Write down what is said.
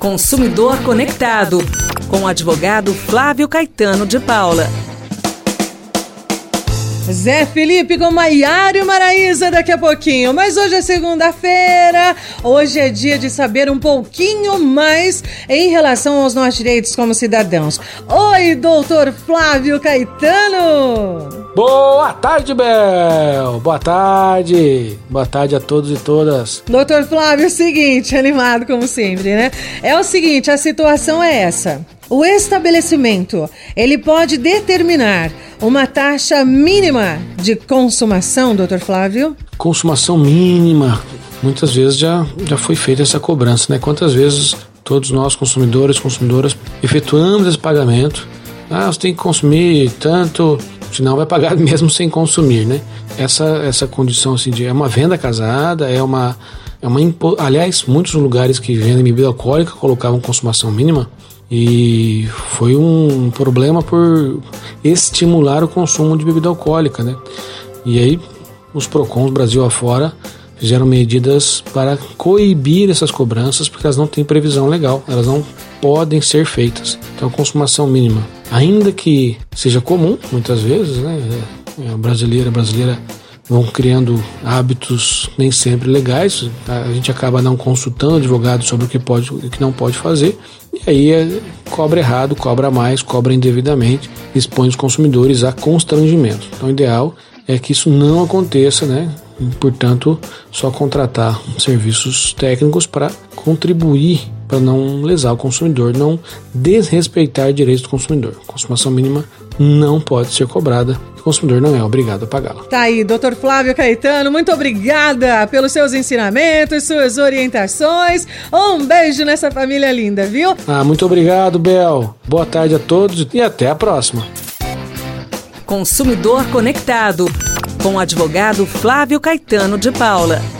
Consumidor Conectado, com o advogado Flávio Caetano de Paula. Zé Felipe com Maiara e Maraísa daqui a pouquinho. Mas hoje é segunda-feira, hoje é dia de saber um pouquinho mais em relação aos nossos direitos como cidadãos. Oi, doutor Flávio Caetano! Boa tarde, Bel! Boa tarde! Boa tarde a todos e todas. Doutor Flávio, é o seguinte, animado como sempre, né? É o seguinte, a situação é essa. O estabelecimento, ele pode determinar uma taxa mínima de consumação, doutor Flávio? Consumação mínima. Muitas vezes já, já foi feita essa cobrança, né? Quantas vezes todos nós, consumidores, consumidoras, efetuamos esse pagamento. Ah, você tem que consumir tanto, senão vai pagar mesmo sem consumir, né? Essa, essa condição assim de é uma venda casada, é uma é uma impo... aliás, muitos lugares que vendem bebida alcoólica colocavam consumação mínima e foi um problema por estimular o consumo de bebida alcoólica, né? E aí os Procons Brasil afora fizeram medidas para coibir essas cobranças porque elas não têm previsão legal, elas não podem ser feitas. Então, consumação mínima, ainda que seja comum muitas vezes, né? É, brasileira, brasileira vão criando hábitos nem sempre legais. A gente acaba não consultando advogado sobre o que pode e o que não pode fazer. E aí é, cobra errado, cobra mais, cobra indevidamente, expõe os consumidores a constrangimento. Então o ideal é que isso não aconteça, né? Portanto, só contratar serviços técnicos para contribuir para não lesar o consumidor, não desrespeitar direitos do consumidor. Consumação mínima não pode ser cobrada. O consumidor não é obrigado a pagá-la. Tá aí, doutor Flávio Caetano, muito obrigada pelos seus ensinamentos, suas orientações. Um beijo nessa família linda, viu? Ah, muito obrigado, Bel. Boa tarde a todos e até a próxima. Consumidor Conectado, com o advogado Flávio Caetano de Paula.